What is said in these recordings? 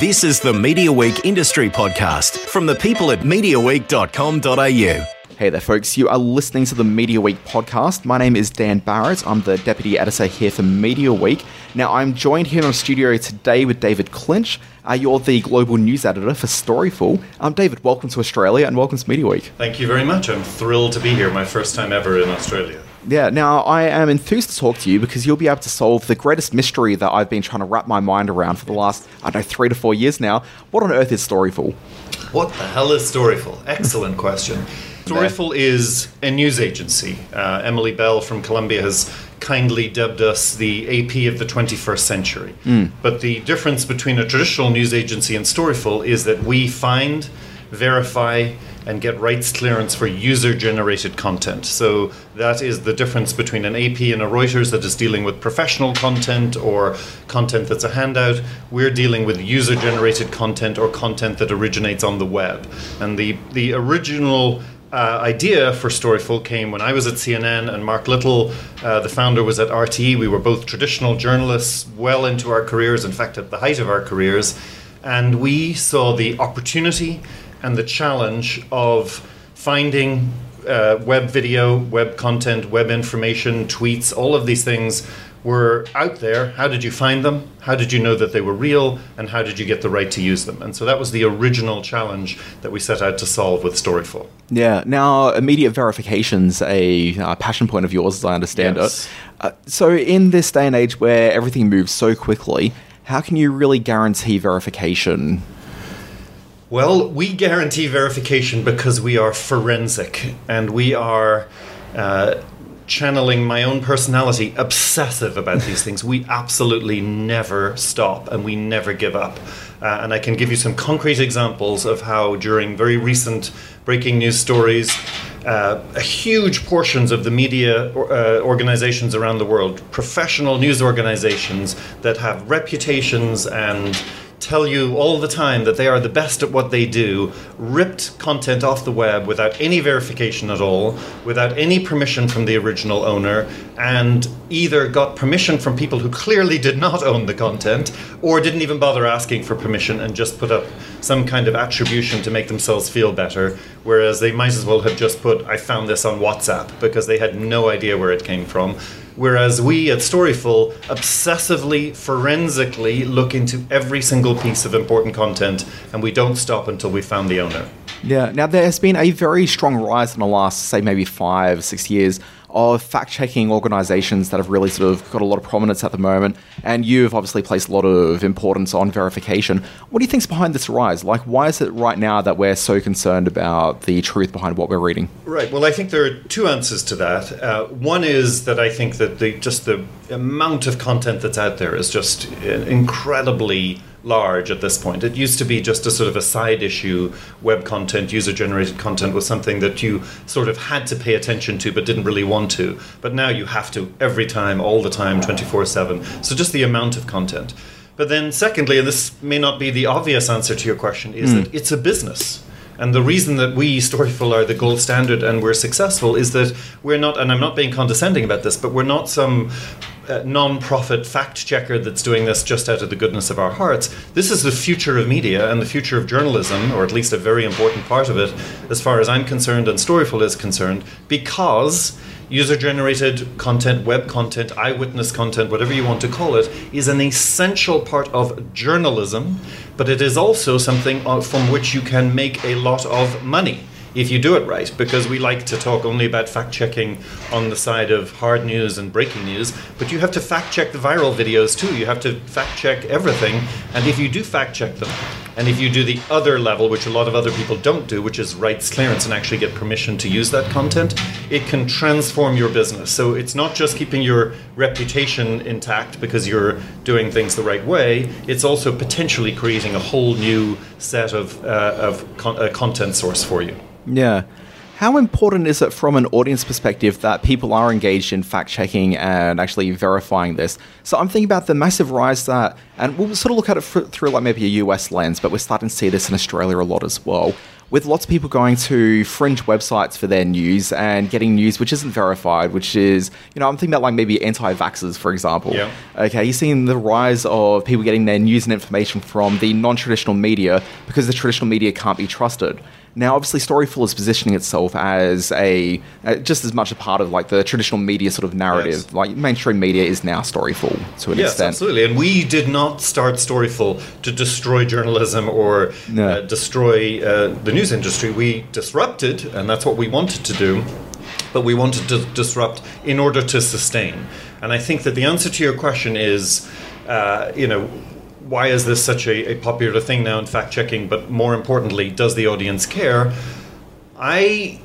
This is the Media Week Industry Podcast from the people at MediaWeek.com.au. Hey there, folks. You are listening to the Media Week podcast. My name is Dan Barrett. I'm the deputy editor here for Media Week. Now, I'm joined here in the studio today with David Clinch. Uh, you're the global news editor for Storyful. Um, David, welcome to Australia and welcome to Media Week. Thank you very much. I'm thrilled to be here. My first time ever in Australia. Yeah, now I am enthused to talk to you because you'll be able to solve the greatest mystery that I've been trying to wrap my mind around for the last, I don't know, three to four years now. What on earth is Storyful? What the hell is Storyful? Excellent question. Storyful is a news agency. Uh, Emily Bell from Columbia has kindly dubbed us the AP of the 21st century. But the difference between a traditional news agency and Storyful is that we find, verify, and get rights clearance for user generated content. So that is the difference between an AP and a Reuters that is dealing with professional content or content that's a handout. We're dealing with user generated content or content that originates on the web. And the, the original uh, idea for Storyful came when I was at CNN and Mark Little, uh, the founder, was at RTE. We were both traditional journalists, well into our careers, in fact, at the height of our careers. And we saw the opportunity and the challenge of finding uh, web video, web content, web information, tweets, all of these things were out there. How did you find them? How did you know that they were real? And how did you get the right to use them? And so that was the original challenge that we set out to solve with Storyful. Yeah, now immediate verification's a uh, passion point of yours, as I understand Yes. it. Uh, so, in this day and age where everything moves so quickly, how can you really guarantee verification? Well, we guarantee verification because we are forensic and we are uh, channeling my own personality, obsessive about these things. We absolutely never stop and we never give up. Uh, and I can give you some concrete examples of how, during very recent breaking news stories, uh, huge portions of the media uh, organizations around the world, professional news organizations that have reputations and tell you all the time that they are the best at what they do, ripped content off the web without any verification at all, without any permission from the original owner, and either got permission from people who clearly did not own the content or didn't even bother asking for permission and just put up some kind of attribution to make themselves feel better, whereas they might as well have just put, I found this on WhatsApp, because they had no idea where it came from. Whereas we at Storyful obsessively, forensically look into every single piece of important content and we don't stop until we found the owner. Yeah, now there has been a very strong rise in the last, say, maybe five, six years of fact checking organizations that have really sort of got a lot of prominence at the moment. And you've obviously placed a lot of importance on verification. What do you think's behind this rise? Like, why is it right now that we're so concerned about the truth behind what we're reading? Right. Well, I think there are two answers to that. Uh, one is that I think that the just the amount of content that's out there is just incredibly large at this point. It used to be just a sort of a side issue. Web content, user generated content was something that you sort of had to pay attention to but didn't really want to. But now you have to every time, all the time, 24 7. So just the amount of content. But then, secondly, and this may not be the obvious answer to your question, is that hmm. it's a business. And the reason that we, Storyful, are the gold standard and we're successful is that we're not, and I'm not being condescending about this, but we're not some uh, non profit fact checker that's doing this just out of the goodness of our hearts. This is the future of media and the future of journalism, or at least a very important part of it, as far as I'm concerned and Storyful is concerned, because user generated content, web content, eyewitness content, whatever you want to call it, is an essential part of journalism, but it is also something uh, from which you can make a lot of money if you do it right, because we like to talk only about fact checking on the side of hard news and breaking news, but you have to fact check the viral videos too. You have to fact check everything, and if you do fact check them, and if you do the other level, which a lot of other people don't do, which is rights clearance and actually get permission to use that content, it can transform your business. So it's not just keeping your reputation intact because you're doing things the right way, it's also potentially creating a whole new set of, uh, of con- uh, content source for you. Yeah. How important is it from an audience perspective that people are engaged in fact checking and actually verifying this? So I'm thinking about the massive rise that, and we'll sort of look at it through like maybe a US lens, but we're starting to see this in Australia a lot as well, with lots of people going to fringe websites for their news and getting news which isn't verified, which is, you know, I'm thinking about like maybe anti vaxxers, for example. Yeah. Okay, you're seeing the rise of people getting their news and information from the non traditional media because the traditional media can't be trusted. Now, obviously, Storyful is positioning itself as a uh, just as much a part of like the traditional media sort of narrative. Yes. Like mainstream media is now Storyful to an Yes, extent. absolutely. And we did not start Storyful to destroy journalism or No. uh, destroy uh, the news industry. We disrupted, and that's what we wanted to do. But we wanted to disrupt in order to sustain. And I think that the answer to your question is, uh, you know, why is this such a, a popular thing now in fact checking? But more importantly, does the audience care? I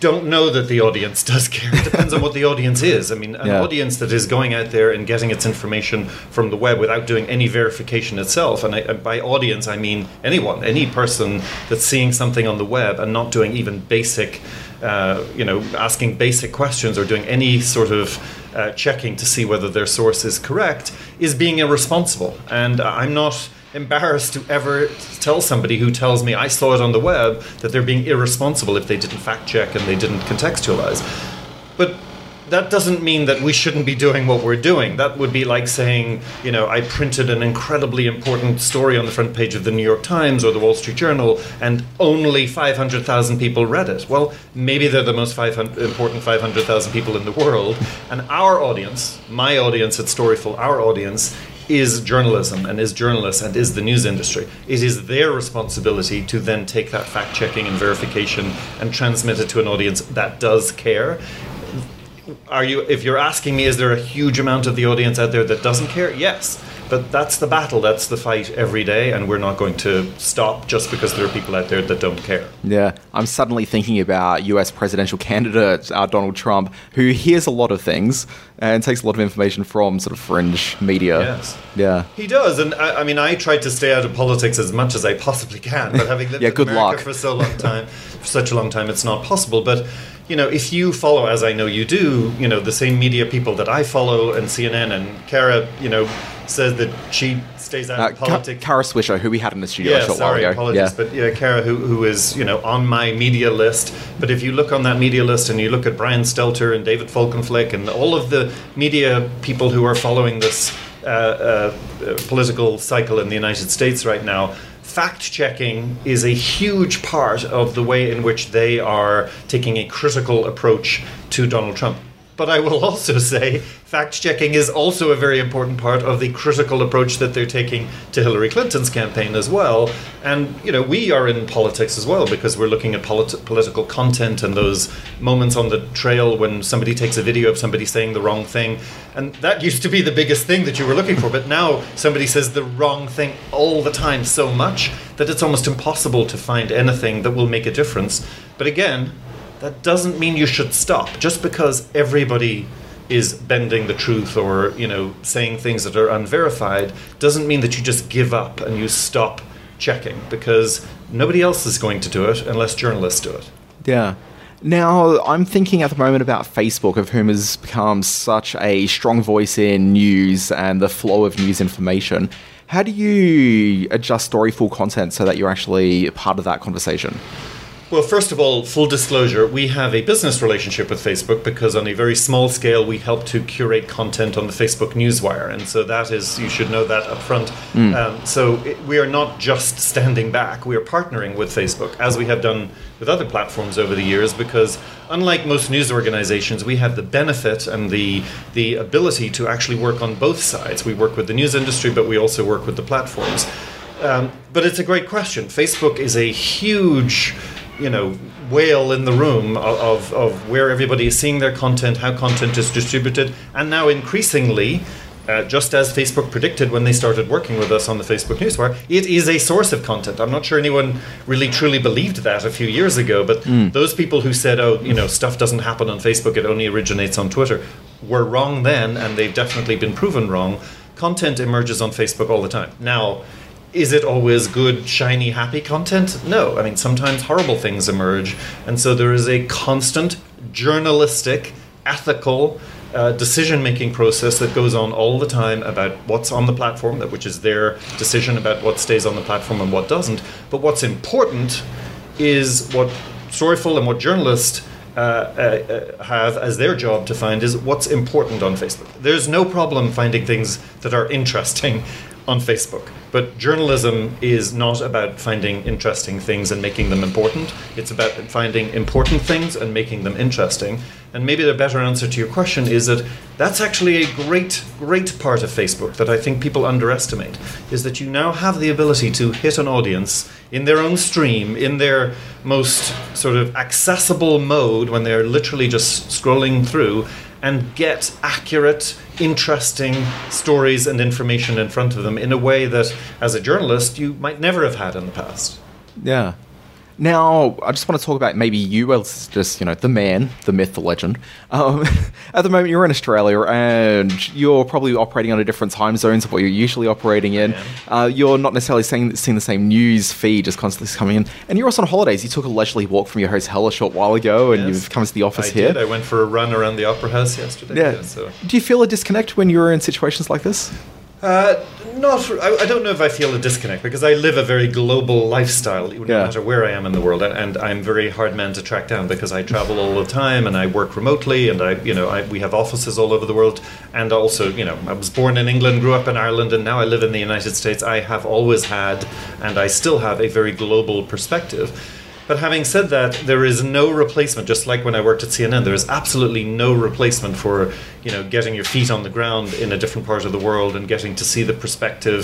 don't know that the audience does care. It depends on what the audience is. I mean, an Yeah. audience that is going out there and getting its information from the web without doing any verification itself, and I, and by audience I mean anyone, any person that's seeing something on the web and not doing even basic, uh, you know, asking basic questions or doing any sort of uh, checking to see whether their source is correct, is being irresponsible. And I'm not embarrassed to ever tell somebody who tells me I saw it on the web that they're being irresponsible if they didn't fact check and they didn't contextualize. But that doesn't mean that we shouldn't be doing what we're doing. That would be like saying, you know, I printed an incredibly important story on the front page of the New York Times or the Wall Street Journal and only 500,000 people read it. Well, maybe they're the most 500, important 500,000 people in the world. And our audience, my audience at Storyful, our audience, is journalism and is journalists and is the news industry. It is their responsibility to then take that fact checking and verification and transmit it to an audience that does care. Are you if you're asking me is there a huge amount of the audience out there that doesn't care? Yes. But that's the battle, that's the fight every day and we're not going to stop just because there are people out there that don't care. Yeah, I'm suddenly thinking about US presidential candidate uh, Donald Trump, who hears a lot of things and takes a lot of information from sort of fringe media. Yes. Yeah. He does, and I, I mean, I try to stay out of politics as much as I possibly can. But having lived Yeah, in good America luck. for so long time, for such a long time, it's not possible. But you know, if you follow, as I know you do, you know, the same media people that I follow, and CNN, and Kara, you know, says that she stays out Uh, of politics. Kara Swisher, who we had in the studio a short sorry, while ago. apologies, yeah. but yeah, Kara, who, who is you know on my media list. But if you look on that media list and you look at Brian Stelter and David Folkenflik and all of the media people who are following this uh, uh, uh, political cycle in the United States right now, fact checking is a huge part of the way in which they are taking a critical approach to Donald Trump. But I will also say fact checking is also a very important part of the critical approach that they're taking to Hillary Clinton's campaign as well. And, you know, we are in politics as well because we're looking at polit- political content and those moments on the trail when somebody takes a video of somebody saying the wrong thing. And that used to be the biggest thing that you were looking for. But now somebody says the wrong thing all the time so much that it's almost impossible to find anything that will make a difference. But again, that doesn't mean you should stop just because everybody is bending the truth or you know saying things that are unverified doesn't mean that you just give up and you stop checking because nobody else is going to do it unless journalists do it Yeah. Now, I'm thinking at the moment about Facebook, of whom has become such a strong voice in news and the flow of news information. How do you adjust Storyful content so that you're actually part of that conversation? Well, first of all, full disclosure, we have a business relationship with Facebook because on a very small scale, we help to curate content on the Facebook newswire. And so that is, you should know that up front. Um, so it, we are not just standing back, we are partnering with Facebook, as we have done with other platforms over the years, because unlike most news organizations, we have the benefit and the, the ability to actually work on both sides. We work with the news industry, but we also work with the platforms. Um, but it's a great question. Facebook is a huge, you know, whale in the room of, of, of where everybody is seeing their content, how content is distributed, and now increasingly, uh, just as Facebook predicted when they started working with us on the Facebook Newswire, it is a source of content. I'm not sure anyone really truly believed that a few years ago, but those people who said, oh, you know, stuff doesn't happen on Facebook, it only originates on Twitter, were wrong then, and they've definitely been proven wrong. Content emerges on Facebook all the time. Now, is it always good, shiny, happy content? No. I mean, sometimes horrible things emerge. And so there is a constant journalistic, ethical, uh, decision making process that goes on all the time about what's on the platform, that which is their decision about what stays on the platform and what doesn't. But what's important is what Storyful and what journalists uh, uh, uh, have as their job to find is what's important on Facebook. There's no problem finding things that are interesting on Facebook. But journalism is not about finding interesting things and making them important. It's about finding important things and making them interesting. And maybe the better answer to your question is that that's actually a great, great part of Facebook that I think people underestimate. Is that you now have the ability to hit an audience in their own stream, in their most sort of accessible mode when they're literally just scrolling through and get accurate, interesting stories and information in front of them in a way that, as a journalist, you might never have had in the past. Yeah. Now, I just want to talk about maybe you as just, you know, the man, the myth, the legend. Um, at the moment, you're in Australia and you're probably operating on a different time zones of what you're usually operating in. Uh, you're not necessarily seeing, seeing the same news feed just constantly coming in. And you're also on holidays. You took a leisurely walk from your hotel a short while ago and Yes. you've come to the office here. I here. did. I went for a run around the Opera House yesterday. yeah. so. Do you feel a disconnect when you're in situations like this? Uh, not. I, I don't know if I feel a disconnect because I live a very global lifestyle, no Yeah. matter where I am in the world, and, and I'm very hard man to track down because I travel all the time and I work remotely, and I, you know, I, we have offices all over the world, and also, you know, I was born in England, grew up in Ireland, and now I live in the United States. I have always had, and I still have, a very global perspective. But having said that, there is no replacement. Just like when I worked at CNN, there is absolutely no replacement for you know getting your feet on the ground in a different part of the world and getting to see the perspective.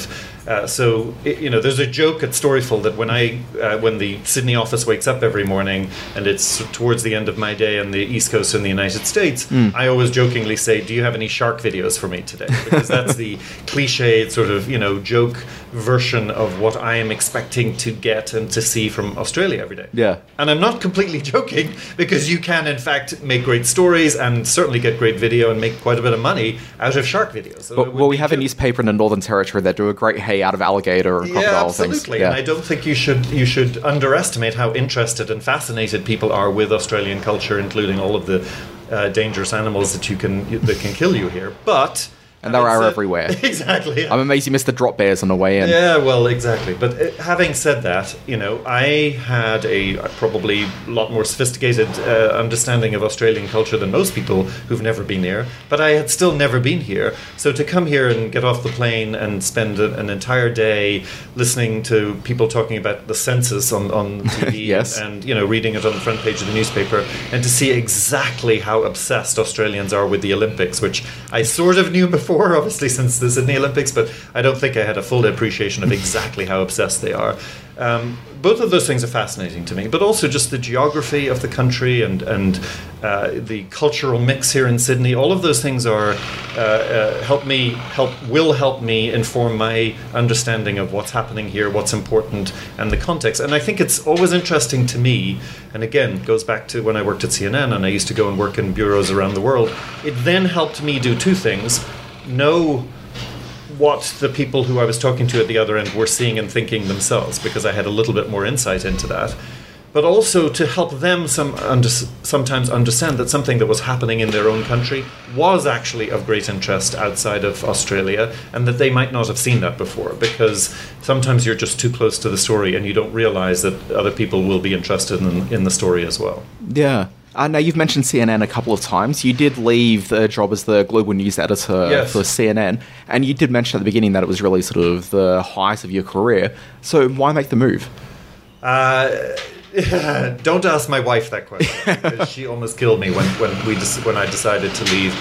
Uh, so i you know, there's a joke at Storyful that when I uh, when the Sydney office wakes up every morning and it's towards the end of my day on the East Coast in the United States, I always jokingly say, "Do you have any shark videos for me today?" Because that's the cliched sort of you know joke version of what I am expecting to get and to see from Australia every day. Yeah. And I'm not completely joking because you can, in fact, make great stories and certainly get great video and make quite a bit of money out of shark videos. So well, we have a newspaper in the Northern Territory that do a great hay out of alligator and Yeah, crocodile absolutely. things. And I don't think you should you should underestimate how interested and fascinated people are with Australian culture, including all of the uh, dangerous animals that you can that can kill you here. But And there are said- everywhere. exactly. I'm amazed you missed the drop bears on the way in. Yeah, well, exactly. But uh, having said that, you know, I had a uh, probably lot more sophisticated uh, understanding of Australian culture than most people who've never been here. But I had still never been here. So to come here and get off the plane and spend a, an entire day listening to people talking about the census on, on TV Yes. and, you know, reading it on the front page of the newspaper and to see exactly how obsessed Australians are with the Olympics, which I sort of knew before, obviously, since the Sydney Olympics, but I don't think I had a full appreciation of exactly how obsessed they are. Um, both of those things are fascinating to me, but also just the geography of the country and and uh, the cultural mix here in Sydney. All of those things are uh, uh, help me help will help me inform my understanding of what's happening here, what's important, and the context. And I think it's always interesting to me. And again, goes back to when I worked at CNN and I used to go and work in bureaus around the world. It then helped me do two things: know what the people who I was talking to at the other end were seeing and thinking themselves, because I had a little bit more insight into that. But also to help them some under, sometimes understand that something that was happening in their own country was actually of great interest outside of Australia, and that they might not have seen that before. Because sometimes you're just too close to the story, and you don't realize that other people will be interested in, in the story as well. Yeah. Uh, now, you've mentioned CNN a couple of times. You did leave the job as the global news editor Yes. for CNN, and you did mention at the beginning that it was really sort of the height of your career. So, why make the move? Uh, don't ask my wife that question she almost killed me when when we when I decided to leave.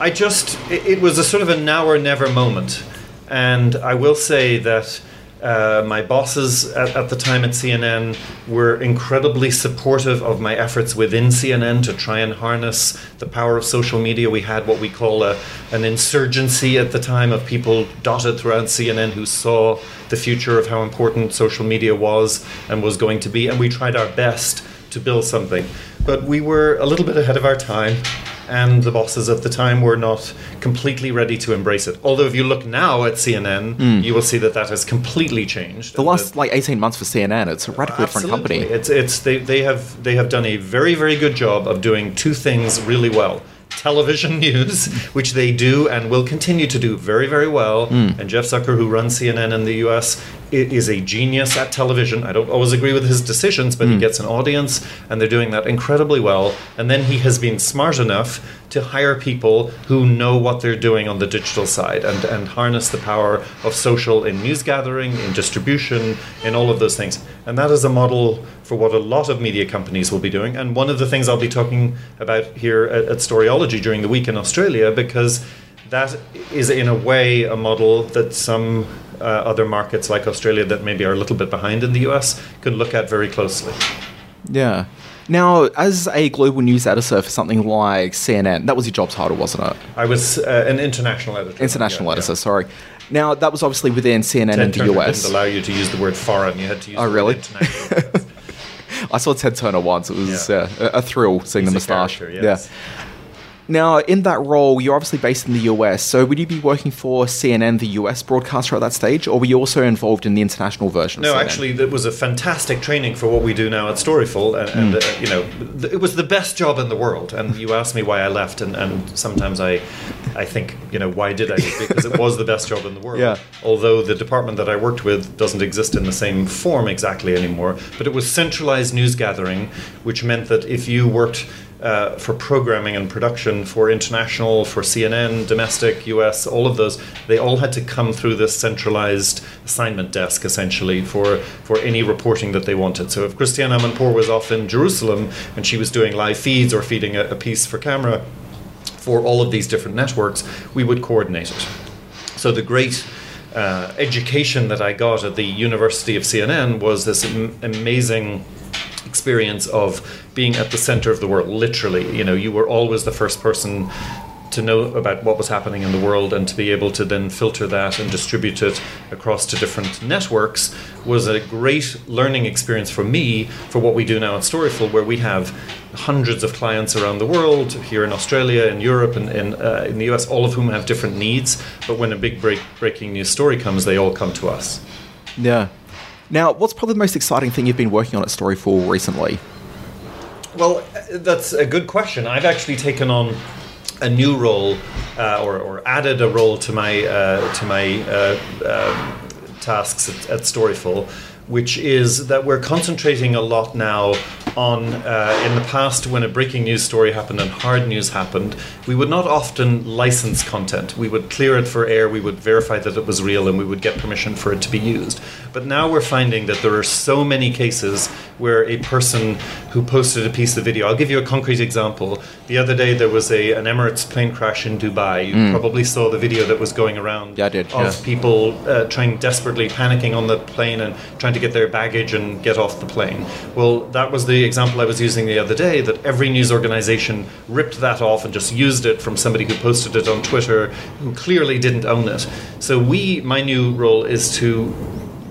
I just it, it was a sort of a now or never moment, and I will say that. Uh, my bosses at, at the time at CNN were incredibly supportive of my efforts within CNN to try and harness the power of social media. We had what we call a, an insurgency at the time of people dotted throughout CNN who saw the future of how important social media was and was going to be, and we tried our best to build something. But we were a little bit ahead of our time, and the bosses at the time were not completely ready to embrace it. Although, if you look now at CNN, hmm. you will see that that has completely changed. The last like 18 months for CNN, it's a radically different company. Absolutely. It's it's they, they have they have done a very very good job of doing two things really well: television news, which they do and will continue to do very, very well. Hmm. And Jeff Zucker, who runs CNN in the US, is a genius at television. I don't always agree with his decisions, but he hmm. gets an audience, and they're doing that incredibly well. And then he has been smart enough to hire people who know what they're doing on the digital side and, and harness the power of social in news gathering, in distribution, in all of those things. And that is a model for what a lot of media companies will be doing. And one of the things I'll be talking about here at, at Storyology during the week in Australia, because that is in a way a model that some uh, other markets like Australia that maybe are a little bit behind in the US can look at very closely. Yeah. Now, as a global news editor for something like CNN, that was your job title, wasn't it? I was uh, an international editor. International Yeah, editor, yeah. sorry. Now, that was obviously within CNN Ted and the Turner US. didn't allow you to use the word foreign. You had to use Oh, the really? international. I saw Ted Turner once. It was Yeah. uh, a, a thrill seeing He's the moustache. yes. Yeah. Now, in that role, you're obviously based in the US. So, would you be working for CNN, the US broadcaster at that stage, or were you also involved in the international version? No, actually, that was a fantastic training for what we do now at Storyful, and, and uh, you know, th- it was the best job in the world. And you asked me why I left, and, and sometimes I, I think, you know, why did I? Because it was the best job in the world. Yeah. Although the department that I worked with doesn't exist in the same form exactly anymore, but it was centralized news gathering, which meant that if you worked uh, for programming and production for international, for CNN, domestic, US, all of those, they all had to come through this centralized assignment desk essentially for, for any reporting that they wanted. So if Christiane Amanpour was off in Jerusalem and she was doing live feeds or feeding a, a piece for camera for all of these different networks, we would coordinate it. So the great uh, education that I got at the University of CNN was this am- amazing experience of being at the center of the world literally you know you were always the first person to know about what was happening in the world and to be able to then filter that and distribute it across to different networks was a great learning experience for me for what we do now at Storyful, where we have hundreds of clients around the world, here in Australia, in Europe, and in, uh, in the US, all of whom have different needs. But when a big break, breaking news story comes, they all come to us. Yeah. Now, what's probably the most exciting thing you've been working on at Storyful recently? Well, that's a good question. I've actually taken on a new role, uh, or, or added a role to my uh, to my uh, um tasks at, at Storyful, which is that we're concentrating a lot now on. Uh, in the past, when a breaking news story happened and hard news happened, we would not often license content. We would clear it for air. We would verify that it was real, and we would get permission for it to be used. But now we're finding that there are so many cases where a person who posted a piece of video. I'll give you a concrete example. The other day there was a an Emirates plane crash in Dubai. You probably saw the video that was going around Yeah, did, of yeah. people uh, trying desperately panicking on the plane and trying to get their baggage and get off the plane. Well, that was the example I was using the other day that every news organization ripped that off and just used it from somebody who posted it on Twitter who clearly didn't own it. So we my new role is to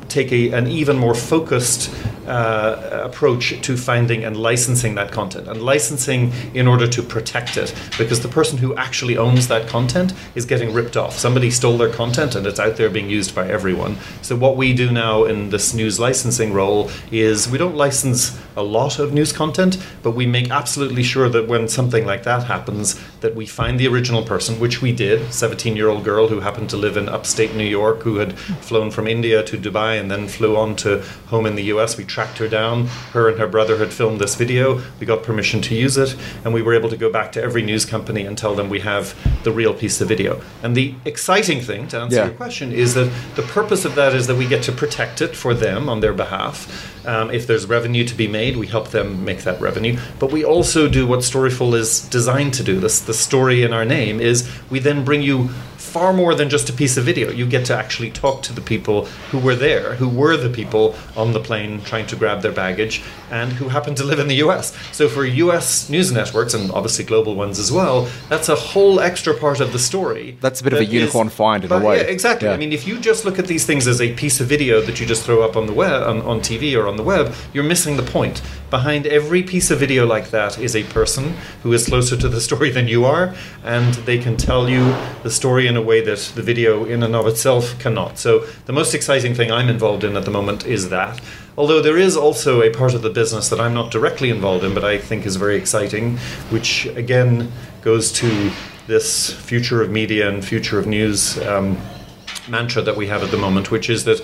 take a, an even more focused uh, approach to finding and licensing that content and licensing in order to protect it because the person who actually owns that content is getting ripped off somebody stole their content and it's out there being used by everyone so what we do now in this news licensing role is we don't license a lot of news content but we make absolutely sure that when something like that happens that we find the original person which we did. 17 year old girl who happened to live in upstate new york who had flown from india to dubai and then flew on to home in the us we tracked her down. Her and her brother had filmed this video. We got permission to use it and we were able to go back to every news company and tell them we have the real piece of video. And the exciting thing to answer Yeah. your question is that the purpose of that is that we get to protect it for them on their behalf. Um, if there's revenue to be made, we help them make that revenue. But we also do what Storyful is designed to do. This the story in our name is we then bring you far more than just a piece of video. You get to actually talk to the people who were there, who were the people on the plane trying to grab their baggage, and who happen to live in the US. So for US news networks and obviously global ones as well, that's a whole extra part of the story. That's a bit of a that is- unicorn find in a way. yeah, exactly. Yeah. I mean, if you just look at these things as a piece of video that you just throw up on the web, on, on TV or on the web, you're missing the point. Behind every piece of video like that is a person who is closer to the story than you are, and they can tell you the story in a way that the video in and of itself cannot. So the most exciting thing I'm involved in at the moment is that. Although there is also a part of the business that I'm not directly involved in, but I think is very exciting, which again goes to this future of media and future of news um, mantra that we have at the moment, which is that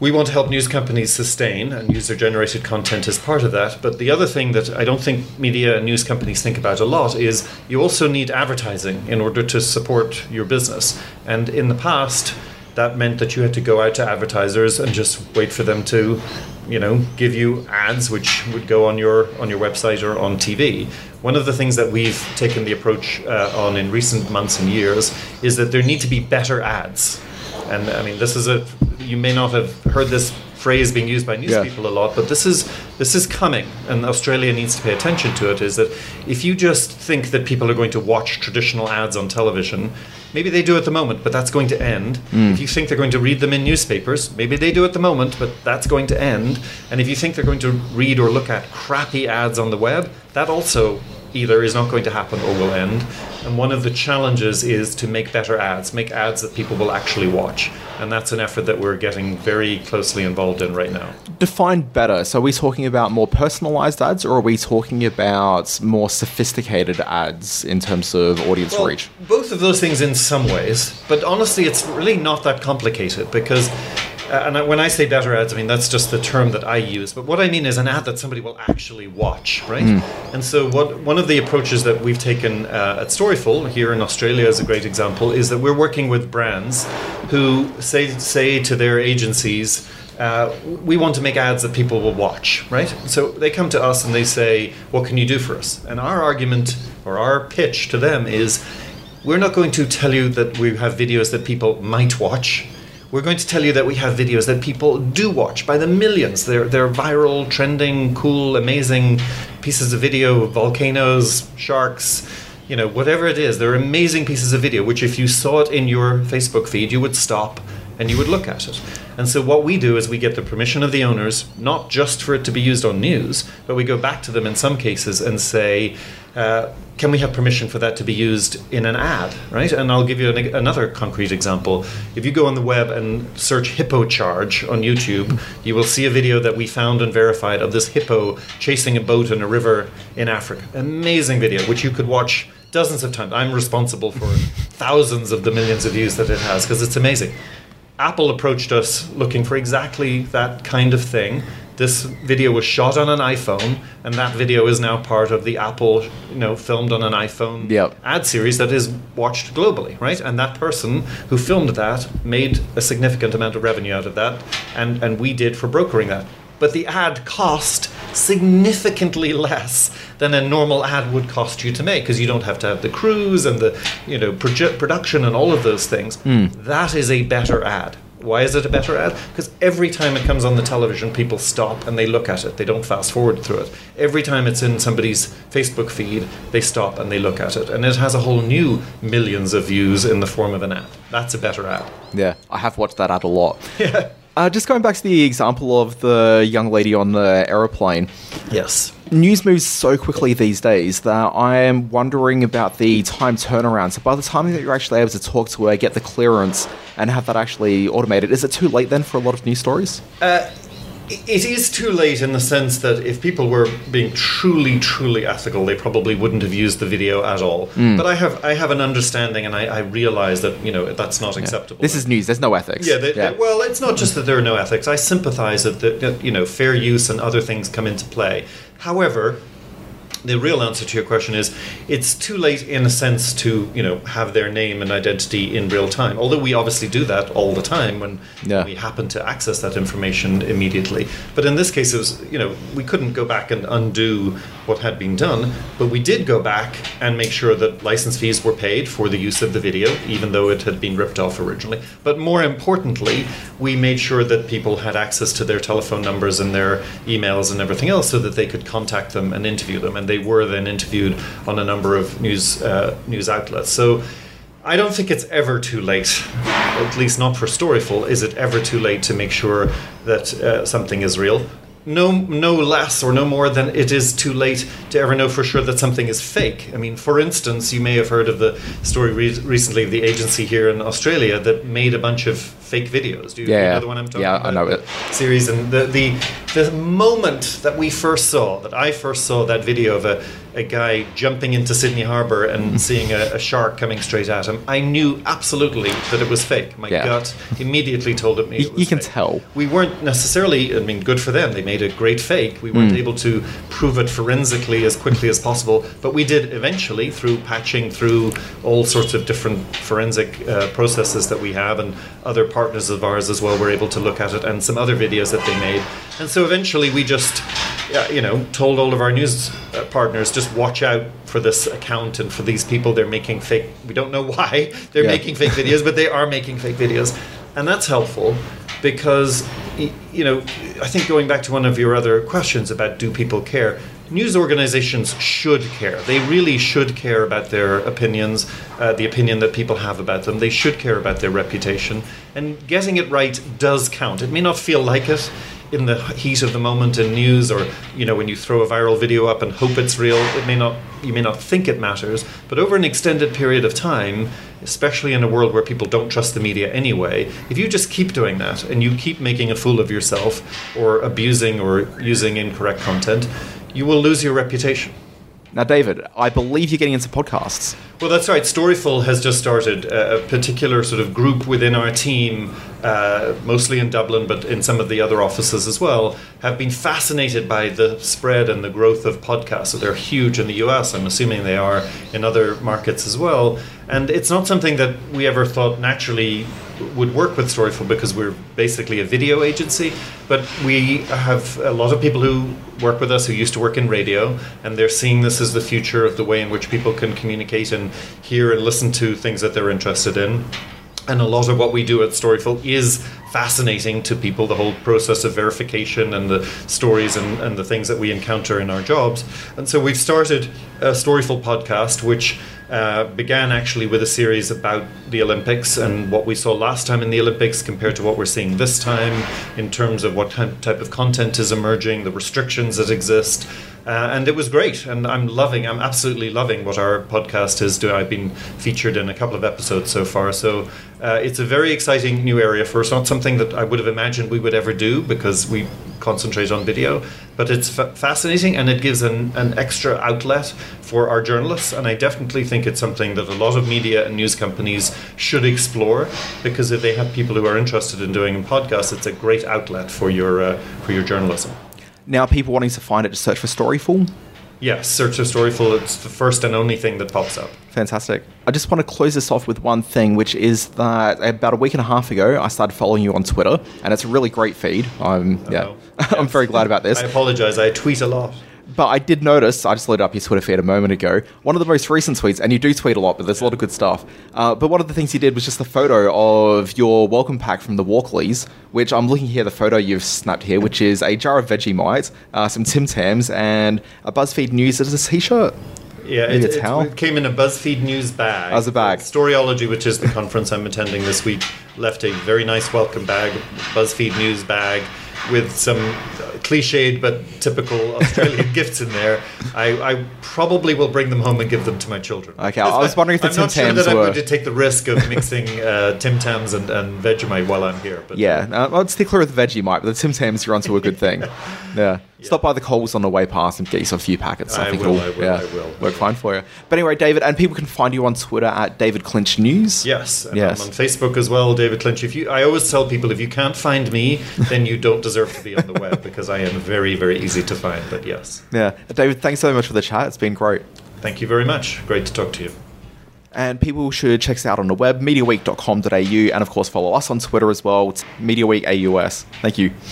we want to help news companies sustain, and user generated content is part of that. But the other thing that I don't think media and news companies think about a lot is you also need advertising in order to support your business. And in the past, that meant that you had to go out to advertisers and just wait for them to you know give you ads which would go on your on your website or on TV one of the things that we've taken the approach uh, on in recent months and years is that there need to be better ads and I mean this is a you may not have heard this phrase being used by news Yeah. people a lot, but this is this is coming, and Australia needs to pay attention to it. Is that if you just think that people are going to watch traditional ads on television, maybe they do at the moment, but that's going to end. Hmm. If you think they're going to read them in newspapers, maybe they do at the moment, but that's going to end. And if you think they're going to read or look at crappy ads on the web, that also either is not going to happen or will end. And one of the challenges is to make better ads, make ads that people will actually watch. And that's an effort that we're getting very closely involved in right now. Define better. So, are we talking about more personalized ads, or are we talking about more sophisticated ads in terms of audience Well, reach? Both of those things in some ways, but honestly, it's really not that complicated because. Uh, and I, when I say better ads, I mean that's just the term that I use. But what I mean is an ad that somebody will actually watch, right? And so, what one of the approaches that we've taken uh, at Storyful here in Australia, is a great example, is that we're working with brands who say say to their agencies, uh, we want to make ads that people will watch, right? So they come to us and they say, What can you do for us? And our argument or our pitch to them is, We're not going to tell you that we have videos that people might watch. We're going to tell you that we have videos that people do watch by the millions. They're, they're viral, trending, cool, amazing pieces of video, volcanoes, sharks, you know, whatever it is. They're amazing pieces of video, which if you saw it in your Facebook feed, you would stop and you would look at it. And so what we do is we get the permission of the owners, not just for it to be used on news, but we go back to them in some cases and say, uh, can we have permission for that to be used in an ad, right? And I'll give you an, another concrete example. If you go on the web and search hippo charge on YouTube, you will see a video that we found and verified of this hippo chasing a boat in a river in Africa. Amazing video, which you could watch dozens of times. I'm responsible for thousands of the millions of views that it has because it's amazing. Apple approached us looking for exactly that kind of thing. This video was shot on an iPhone, and that video is now part of the Apple, you know, filmed on an iPhone Yep. ad series that is watched globally, right? And that person who filmed that made a significant amount of revenue out of that, and, and we did for brokering that. But the ad cost significantly less than a normal ad would cost you to make because you don't have to have the crews and the you know produ- production and all of those things. Hmm. That is a better ad. Why is it a better ad? Because every time it comes on the television, people stop and they look at it. They don't fast forward through it. Every time it's in somebody's Facebook feed, they stop and they look at it. And it has a whole new millions of views in the form of an ad. That's a better ad. Yeah, I have watched that ad a lot. Uh, just going back to the example of the young lady on the aeroplane, Yes. News moves so quickly these days that I am wondering about the time turnaround. So by the time that you're actually able to talk to her, get the clearance, and have that actually automated, is it too late then for a lot of news stories? Uh, it is too late in the sense that if people were being truly, truly ethical, they probably wouldn't have used the video at all. Hmm. But I have, I have an understanding, and I, I realize that you know that's not acceptable. This is news. There's no ethics. Yeah, they, they- well, it's not just that there are no ethics. I sympathise that, that that, you know fair use and other things come into play. However, the real answer to your question is it's too late in a sense to you know have their name and identity in real time. Although we obviously do that all the time when Yeah. we happen to access that information immediately. But in this case, it was you know we couldn't go back and undo what had been done, but we did go back and make sure that license fees were paid for the use of the video, even though it had been ripped off originally. But more importantly, we made sure that people had access to their telephone numbers and their emails and everything else, so that they could contact them and interview them, and they were then interviewed on a number of news uh, news outlets. So. I don't think it's ever too late, at least not for Storyful. Is it ever too late to make sure that uh, something is real? No no less or no more than it is too late to ever know for sure that something is fake. I mean, for instance, you may have heard of the story re- recently of the agency here in Australia that made a bunch of fake videos. Do you, Yeah, you yeah. know the one I'm talking Yeah, I know it. Series and the, the the moment that we first saw, that I first saw that video of a, a guy jumping into Sydney Harbour and seeing a, a shark coming straight at him, I knew absolutely that it was fake. My Yeah. gut immediately told it me. You- it was you can tell. We weren't necessarily. I mean, good for them. They made a great fake. We Hmm. weren't able to prove it forensically as quickly as possible, but we did eventually through patching, through all sorts of different forensic uh, processes that we have, and other partners of ours as well were able to look at it, and some other videos that they made. And so eventually, we just, uh, you know, told all of our news uh, partners just watch out for this account and for these people. They're making fake. We don't know why they're Yeah. making fake videos, but they are making fake videos, and that's helpful because you know I think going back to one of your other questions about do people care. News organizations should care. They really should care about their opinions, uh, the opinion that people have about them. They should care about their reputation. And getting it right does count. It may not feel like it in the heat of the moment in news or you know when you throw a viral video up and hope it's real it may not you may not think it matters but over an extended period of time especially in a world where people don't trust the media anyway if you just keep doing that and you keep making a fool of yourself or abusing or using incorrect content you will lose your reputation Now, David, I believe you're getting into podcasts. Well, that's right. Storyful has just started a, a particular sort of group within our team, uh, mostly in Dublin, but in some of the other offices as well, have been fascinated by the spread and the growth of podcasts. So they're huge in the US. I'm assuming they are in other markets as well. And it's not something that we ever thought naturally would work with Storyful because we're basically a video agency, but we have a lot of people who work with us who used to work in radio, and they're seeing this as the future of the way in which people can communicate and hear and listen to things that they're interested in. And a lot of what we do at Storyful is fascinating to people, the whole process of verification and the stories and, and the things that we encounter in our jobs. And so we've started a Storyful podcast, which uh, began actually with a series about the Olympics and what we saw last time in the Olympics compared to what we're seeing this time in terms of what type of content is emerging, the restrictions that exist. Uh, and it was great, and I'm loving, I'm absolutely loving what our podcast is doing. I've been featured in a couple of episodes so far, so uh, it's a very exciting new area for us. Not something that I would have imagined we would ever do because we concentrate on video, but it's fa- fascinating and it gives an, an extra outlet for our journalists. And I definitely think it's something that a lot of media and news companies should explore because if they have people who are interested in doing podcasts, it's a great outlet for your uh, for your journalism. Now, people wanting to find it, just search for Storyful. Yes, search for Storyful. It's the first and only thing that pops up. Fantastic. I just want to close this off with one thing, which is that about a week and a half ago, I started following you on Twitter, and it's a really great feed. I'm yeah, Oh, I'm very glad about this. I apologize. I tweet a lot. But I did notice, I just loaded up your Twitter feed a moment ago, one of the most recent tweets, and you do tweet a lot, but there's a lot of good stuff. Uh, but one of the things you did was just a photo of your welcome pack from the Walkleys, which I'm looking here, the photo you've snapped here, which is a jar of Vegemite, uh, some Tim Tams, and a BuzzFeed News. Is a t-shirt? Yeah, Maybe it, it- it came in a BuzzFeed News bag. As a bag. Storyology, which is the conference I'm attending this week, left a very nice welcome bag, BuzzFeed News bag, with some cliched but typical Australian gifts in there. I, I probably will bring them home and give them to my children. Okay, I was wondering if the I'm not Tim sure that Tams I'm going to take the risk of mixing uh, Tim Tams and, and Vegemite while I'm here. But Yeah, uh, I'd stick clear with the Vegemite, but the Tim Tams, you're onto a good thing. Yeah. Stop by the Coles on the way past and get yourself a few packets. I, I think will, it'll I will, yeah, I will. work fine for you. But anyway, David, and people can find you on Twitter at David Clinch News. Yes, and Yes. I'm on Facebook as well, David Clinch. If you, I always tell people if you can't find me, then you don't deserve to be on the web because I am very, very easy to find. But yes, Yeah. David, thanks so much for the chat. It's been great. thank you very much. Great to talk to you. And people should check us out on the web, mediaweek.com.au, and of course follow us on Twitter as well. It's MediaWeek AUS. Thank you.